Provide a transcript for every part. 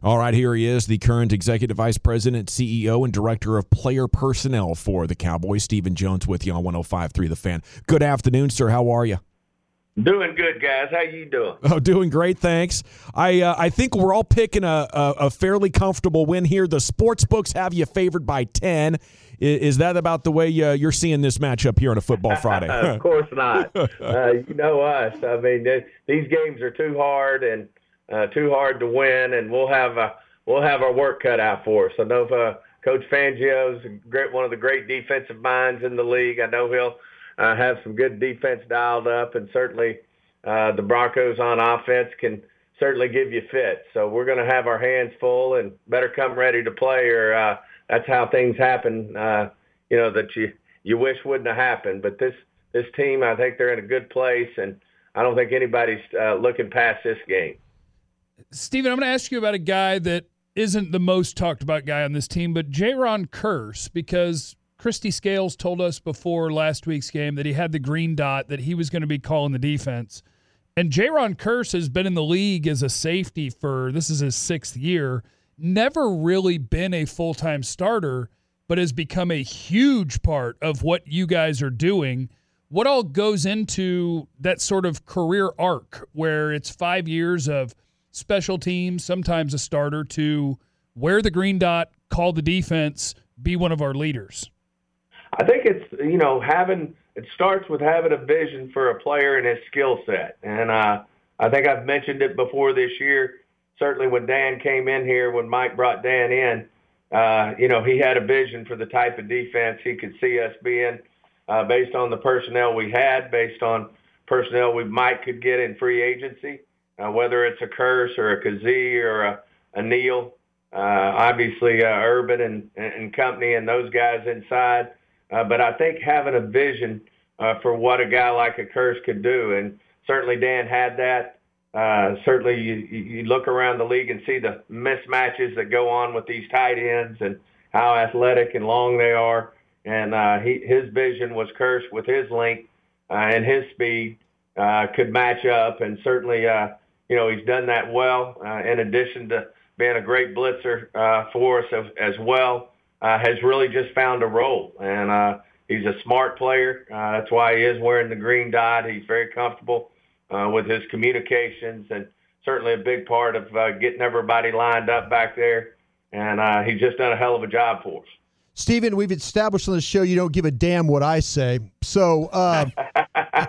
All right, here he is, the current executive vice president, CEO, and director of player personnel for the Cowboys. Stephen Jones with you on 105.3 The Fan. Good afternoon, sir. How are you? Doing good, guys. How you doing? Oh, doing great, thanks. I uh, I think we're all picking a, a, a, fairly comfortable win here. The sports books have you favored by ten. Is, is that about the way uh, you're seeing this matchup here on a Football Friday? of course not. Uh, you know us. I mean, these games are too hard, and uh, too hard to win, and we'll have a we'll have our work cut out for us. I know uh, Coach Fangio's great, one of the great defensive minds in the league. I know he'll uh, have some good defense dialed up, and certainly uh, the Broncos on offense can certainly give you fits. So we're going to have our hands full, and better come ready to play, or uh, that's how things happen. Uh, you know that you you wish wouldn't have happened, but this this team, I think they're in a good place, and I don't think anybody's uh, looking past this game. Stephen, I'm going to ask you about a guy that isn't the most talked about guy on this team, but Jayron Kearse, because Kristi Scales told us before last week's game that he had the green dot, that he was going to be calling the defense. And Jayron Kearse has been in the league as a safety for this is his sixth year, never really been a full time starter, but has become a huge part of what you guys are doing. What all goes into that sort of career arc where it's five years of – special teams, sometimes a starter, to wear the green dot, call the defense, be one of our leaders? I think it's you know having it starts with having a vision for a player and his skill set, and uh, I think I've mentioned it before this year. Certainly, when Dan came in here, when Mike brought Dan in, uh, you know he had a vision for the type of defense he could see us being, uh, based on the personnel we had, based on personnel we might could get in free agency uh, whether it's a Kearse or a Kazee or a, a Neal. Uh, obviously, uh, Urban and, and company and those guys inside. Uh, but I think having a vision uh, for what a guy like a Kearse could do, and certainly Dan had that. Uh, certainly, you, you look around the league and see the mismatches that go on with these tight ends and how athletic and long they are. And uh, he, his vision was Kearse with his length uh, and his speed uh, could match up, and certainly uh, you know, he's done that well. Uh, in addition to being a great blitzer uh, for us as, as well, uh, has really just found a role. And uh, he's a smart player. Uh, that's why he is wearing the green dot. He's very comfortable uh, with his communications and certainly a big part of uh, getting everybody lined up back there. And uh, he's just done a hell of a job for us. Stephen, we've established on the show you don't give a damn what I say. So uh,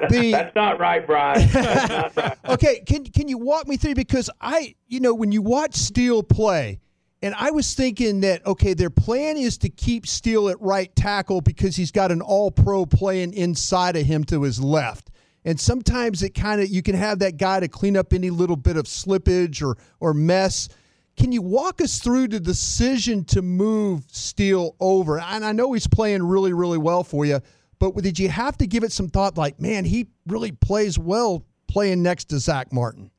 the, that's not right, Brian. Not right. okay, can can you walk me through because I, you know, when you watch Steele play, and I was thinking that okay, their plan is to keep Steele at right tackle because he's got an All-Pro playing inside of him to his left. And sometimes it kind of you can have that guy to clean up any little bit of slippage or or mess. Can you walk us through the decision to move Steele over? And I know he's playing really, really well for you, but did you have to give it some thought? Like, man, he really plays well playing next to Zack Martin.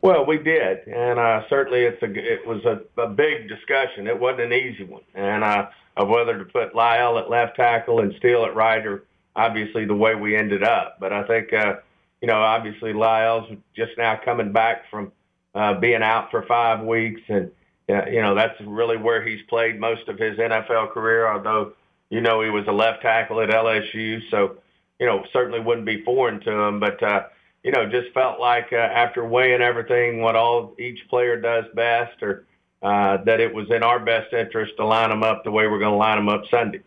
Well, we did, and uh, certainly it's a it was a, a big discussion. It wasn't an easy one, and uh, of whether to put Lyle at left tackle and Steele at right, or obviously the way we ended up. But I think uh, you know, obviously Lyle's just now coming back from uh, being out for five weeks, and uh, you know that's really where he's played most of his NFL career. Although you know he was a left tackle at LSU, so you know certainly wouldn't be foreign to him. But uh, you know just felt like uh, after weighing everything, what all each player does best, or uh, that it was in our best interest to line them up the way we're going to line them up Sunday.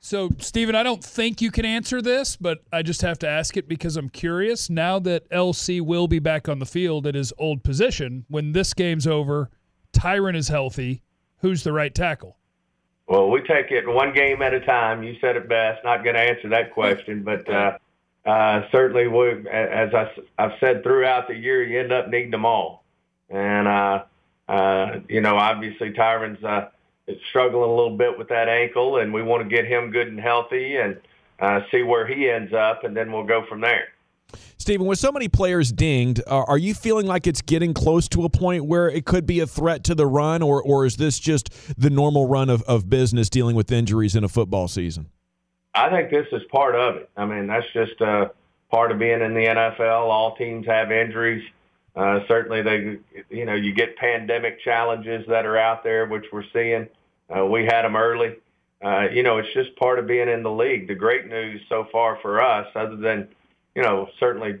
So, Stephen, I don't think you can answer this, but I just have to ask it because I'm curious. Now that LC will be back on the field at his old position, when this game's over, Tyron is healthy, who's the right tackle? Well, we take it one game at a time. You said it best. Not going to answer that question, but uh, uh, certainly, we, as I, I've said throughout the year, you end up needing them all. And, uh, uh, you know, obviously Tyron's uh, – struggling a little bit with that ankle, and we want to get him good and healthy and uh, see where he ends up, and then we'll go from there. Stephen, with so many players dinged, uh, are you feeling like it's getting close to a point where it could be a threat to the run, or, or is this just the normal run of, of business dealing with injuries in a football season? I think this is part of it. I mean, that's just uh, part of being in the NFL. All teams have injuries. Uh, certainly, they, you know, you get pandemic challenges that are out there, which we're seeing. Uh, we had them early. Uh, you know, it's just part of being in the league. The great news so far for us, other than, you know, certainly,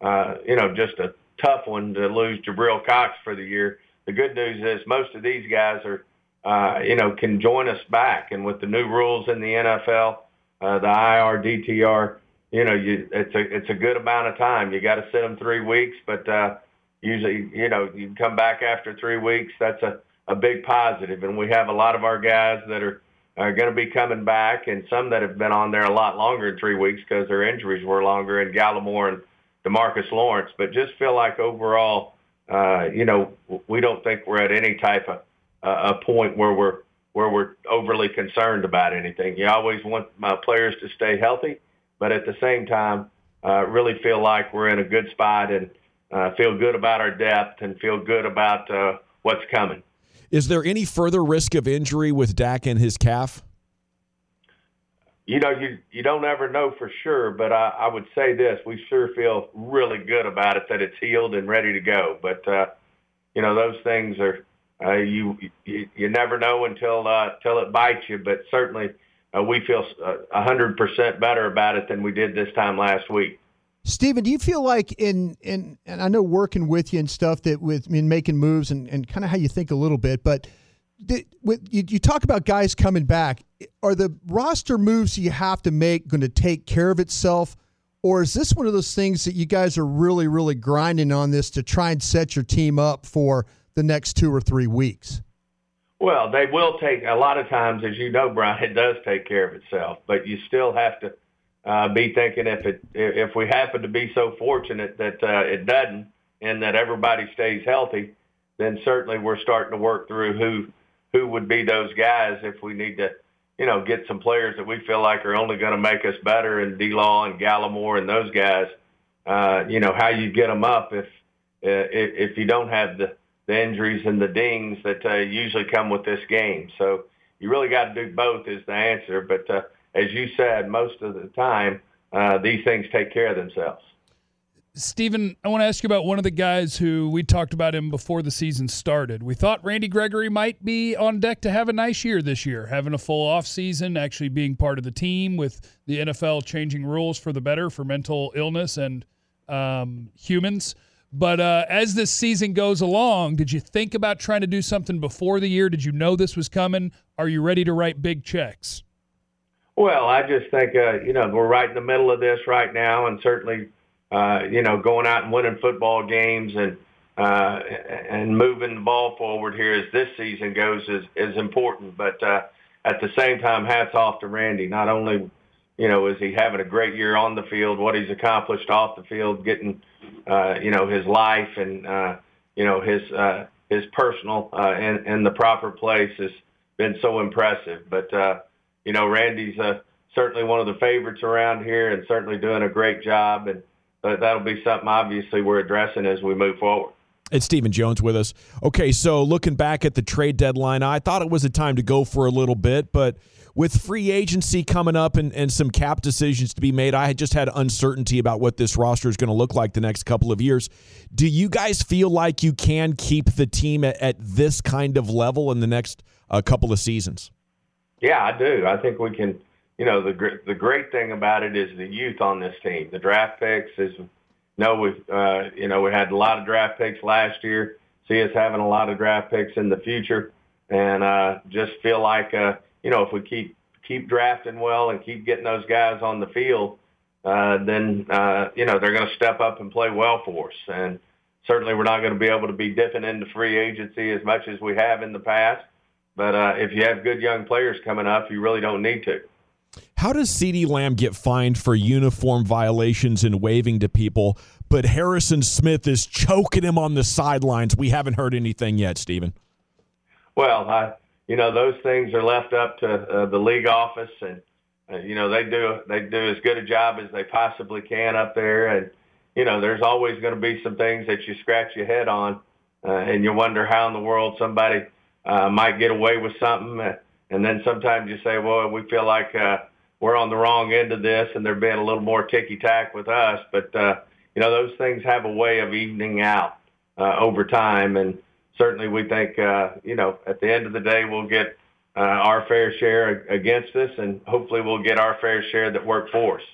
uh, you know, just a tough one to lose Jabril Cox for the year. The good news is most of these guys are, uh, you know, can join us back. And with the new rules in the NFL, uh, the IR, DTR, you know, you, it's a it's a good amount of time. You got to sit them three weeks, but uh, usually, you know, you come back after three weeks. That's a a big positive. positive, and we have a lot of our guys that are are going to be coming back, and some that have been on there a lot longer than three weeks because their injuries were longer, and Gallimore and DeMarcus Lawrence. But just feel like overall, uh, you know, we don't think we're at any type of uh, a point where we're where we're overly concerned about anything. You always want my players to stay healthy, but at the same time, uh, really feel like we're in a good spot and uh, feel good about our depth and feel good about uh, what's coming. Is there any further risk of injury with Dak and his calf? You know, you you don't ever know for sure, but I, I would say this: we sure feel really good about it that it's healed and ready to go. But uh, you know, those things are uh, you, you you never know until uh, until it bites you. But certainly, uh, we feel a hundred percent better about it than we did this time last week. Stephen, do you feel like in in and I know working with you and stuff that with in making moves and, and kind of how you think a little bit, but did, with, you, you talk about guys coming back. Are the roster moves you have to make going to take care of itself, or is this one of those things that you guys are really really grinding on this to try and set your team up for the next two or three weeks? Well, they will take a lot of times, as you know, Brian. It does take care of itself, but you still have to uh, be thinking if it if we happen to be so fortunate that uh, it doesn't and that everybody stays healthy, then certainly we're starting to work through who who would be those guys if we need to, you know, get some players that we feel like are only going to make us better, and D. Law and Gallimore and those guys. Uh, you know how you get them up if if, if you don't have the the injuries and the dings that uh, usually come with this game. So you really got to do both is the answer, but. Uh, as you said, most of the time, uh, these things take care of themselves. Stephen, I want to ask you about one of the guys who we talked about him before the season started. We thought Randy Gregory might be on deck to have a nice year this year, having a full off season, actually being part of the team with the NFL changing rules for the better for mental illness and um, humans. But uh, as this season goes along, did you think about trying to do something before the year? Did you know this was coming? Are you ready to write big checks? Well, I just think uh, you know we're right in the middle of this right now, and certainly uh, you know going out and winning football games and uh, and moving the ball forward here as this season goes is is important. But uh, at the same time, hats off to Randy. Not only you know is he having a great year on the field, what he's accomplished off the field, getting uh, you know his life and uh, you know his uh, his personal uh, in, in the proper place has been so impressive. But uh, you know, Randy's uh, certainly one of the favorites around here and certainly doing a great job. And but that'll be something obviously we're addressing as we move forward. It's Stephen Jones with us. Okay, so looking back at the trade deadline, I thought it was a time to go for a little bit, but with free agency coming up and, and some cap decisions to be made, I had just had uncertainty about what this roster is going to look like the next couple of years. Do you guys feel like you can keep the team at, at this kind of level in the next uh, couple of seasons? Yeah, I do. I think we can. You know, the the great thing about it is the youth on this team. The draft picks is. No, we've uh, you know we had a lot of draft picks last year. See us having a lot of draft picks in the future, and uh, just feel like uh, you know if we keep keep drafting well and keep getting those guys on the field, uh, then uh, you know they're going to step up and play well for us. And certainly we're not going to be able to be dipping into free agency as much as we have in the past. But uh, if you have good young players coming up, you really don't need to. How does CeeDee Lamb get fined for uniform violations and waving to people, but Harrison Smith is choking him on the sidelines? We haven't heard anything yet, Stephen. Well, I, you know, those things are left up to uh, the league office, and uh, you know they do they do as good a job as they possibly can up there, and you know there's always going to be some things that you scratch your head on, uh, and you wonder how in the world somebody uh, might get away with something. Uh, and then sometimes you say, well, we feel like uh, we're on the wrong end of this and they're being a little more ticky tack with us. But, uh, you know, those things have a way of evening out. uh, over time. And certainly we think, uh, you know, at the end of the day, we'll get uh, our fair share against us, and hopefully we'll get our fair share that work for us.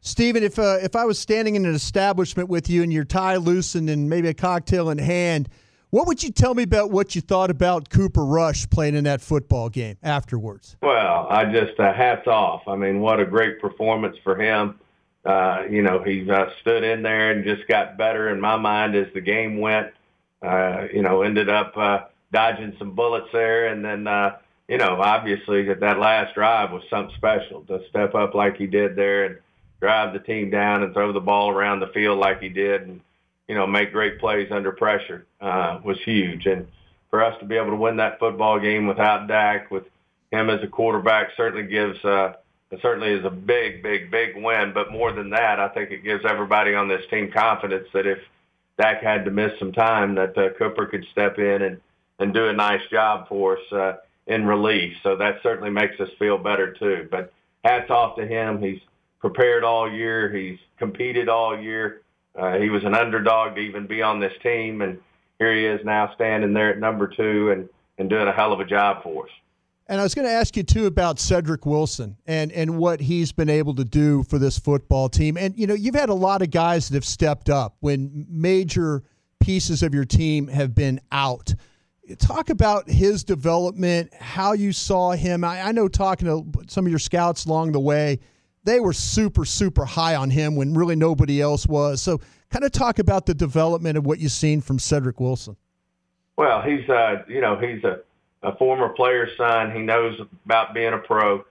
Stephen, if uh, if I was standing in an establishment with you and your tie loosened and maybe a cocktail in hand, what would you tell me about what you thought about Cooper Rush playing in that football game afterwards? Well, I just uh, hats off. I mean, what a great performance for him. Uh, you know, he uh, stood in there and just got better in my mind as the game went. Uh, you know, ended up uh, dodging some bullets there, and then uh, you know, obviously that that last drive was something special to step up like he did there and drive the team down and throw the ball around the field like he did, and you know, make great plays under pressure uh, was huge. And for us to be able to win that football game without Dak, with him as a quarterback, certainly gives uh, certainly is a big, big, big win. But more than that, I think it gives everybody on this team confidence that if Dak had to miss some time, that uh, Cooper could step in and and do a nice job for us uh, in relief. So that certainly makes us feel better too. But hats off to him. He's prepared all year. He's competed all year. Uh, he was an underdog to even be on this team, and here he is now standing there at number two and, and doing a hell of a job for us. And I was going to ask you too about Cedric Wilson and and what he's been able to do for this football team. And you know, you've had a lot of guys that have stepped up when major pieces of your team have been out. Talk about his development, how you saw him. I, I know talking to some of your scouts along the way, they were super, super high on him when really nobody else was. So, kind of talk about the development of what you've seen from Cedric Wilson. Well, he's uh, you know he's a, a former player's son. He knows about being a pro.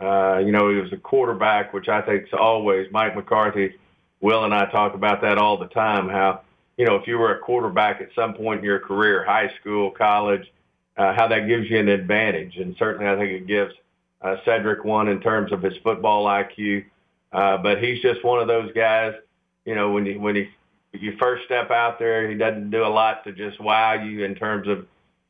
Uh, you know, he was a quarterback, which I think is always Mike McCarthy. Will and I talk about that all the time. How you know if you were a quarterback at some point in your career, high school, college, uh, how that gives you an advantage, and certainly I think it gives uh, Cedric one in terms of his football IQ. Uh, but he's just one of those guys, you know, when you, when he, you first step out there, he doesn't do a lot to just wow you in terms of,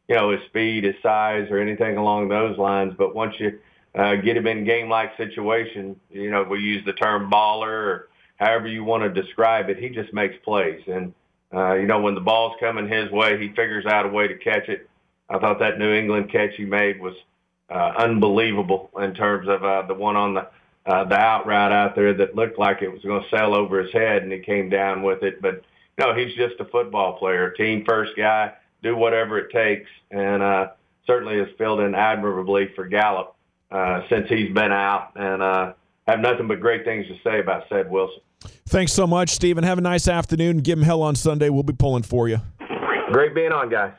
you know, his speed, his size, or anything along those lines. But once you uh, get him in game-like situation, you know, we use the term baller or however you want to describe it, he just makes plays. And, uh, you know, when the ball's coming his way, he figures out a way to catch it. I thought that New England catch he made was – uh, unbelievable in terms of uh, the one on the uh, the out route out there that looked like it was going to sail over his head, and he came down with it. But no, he's just a football player, team first guy, do whatever it takes, and uh, certainly has filled in admirably for Gallup uh, since he's been out, and uh, have nothing but great things to say about Ced Wilson. Thanks so much, Stephen. Have a nice afternoon. Give him hell on Sunday. We'll be pulling for you. Great being on, guys.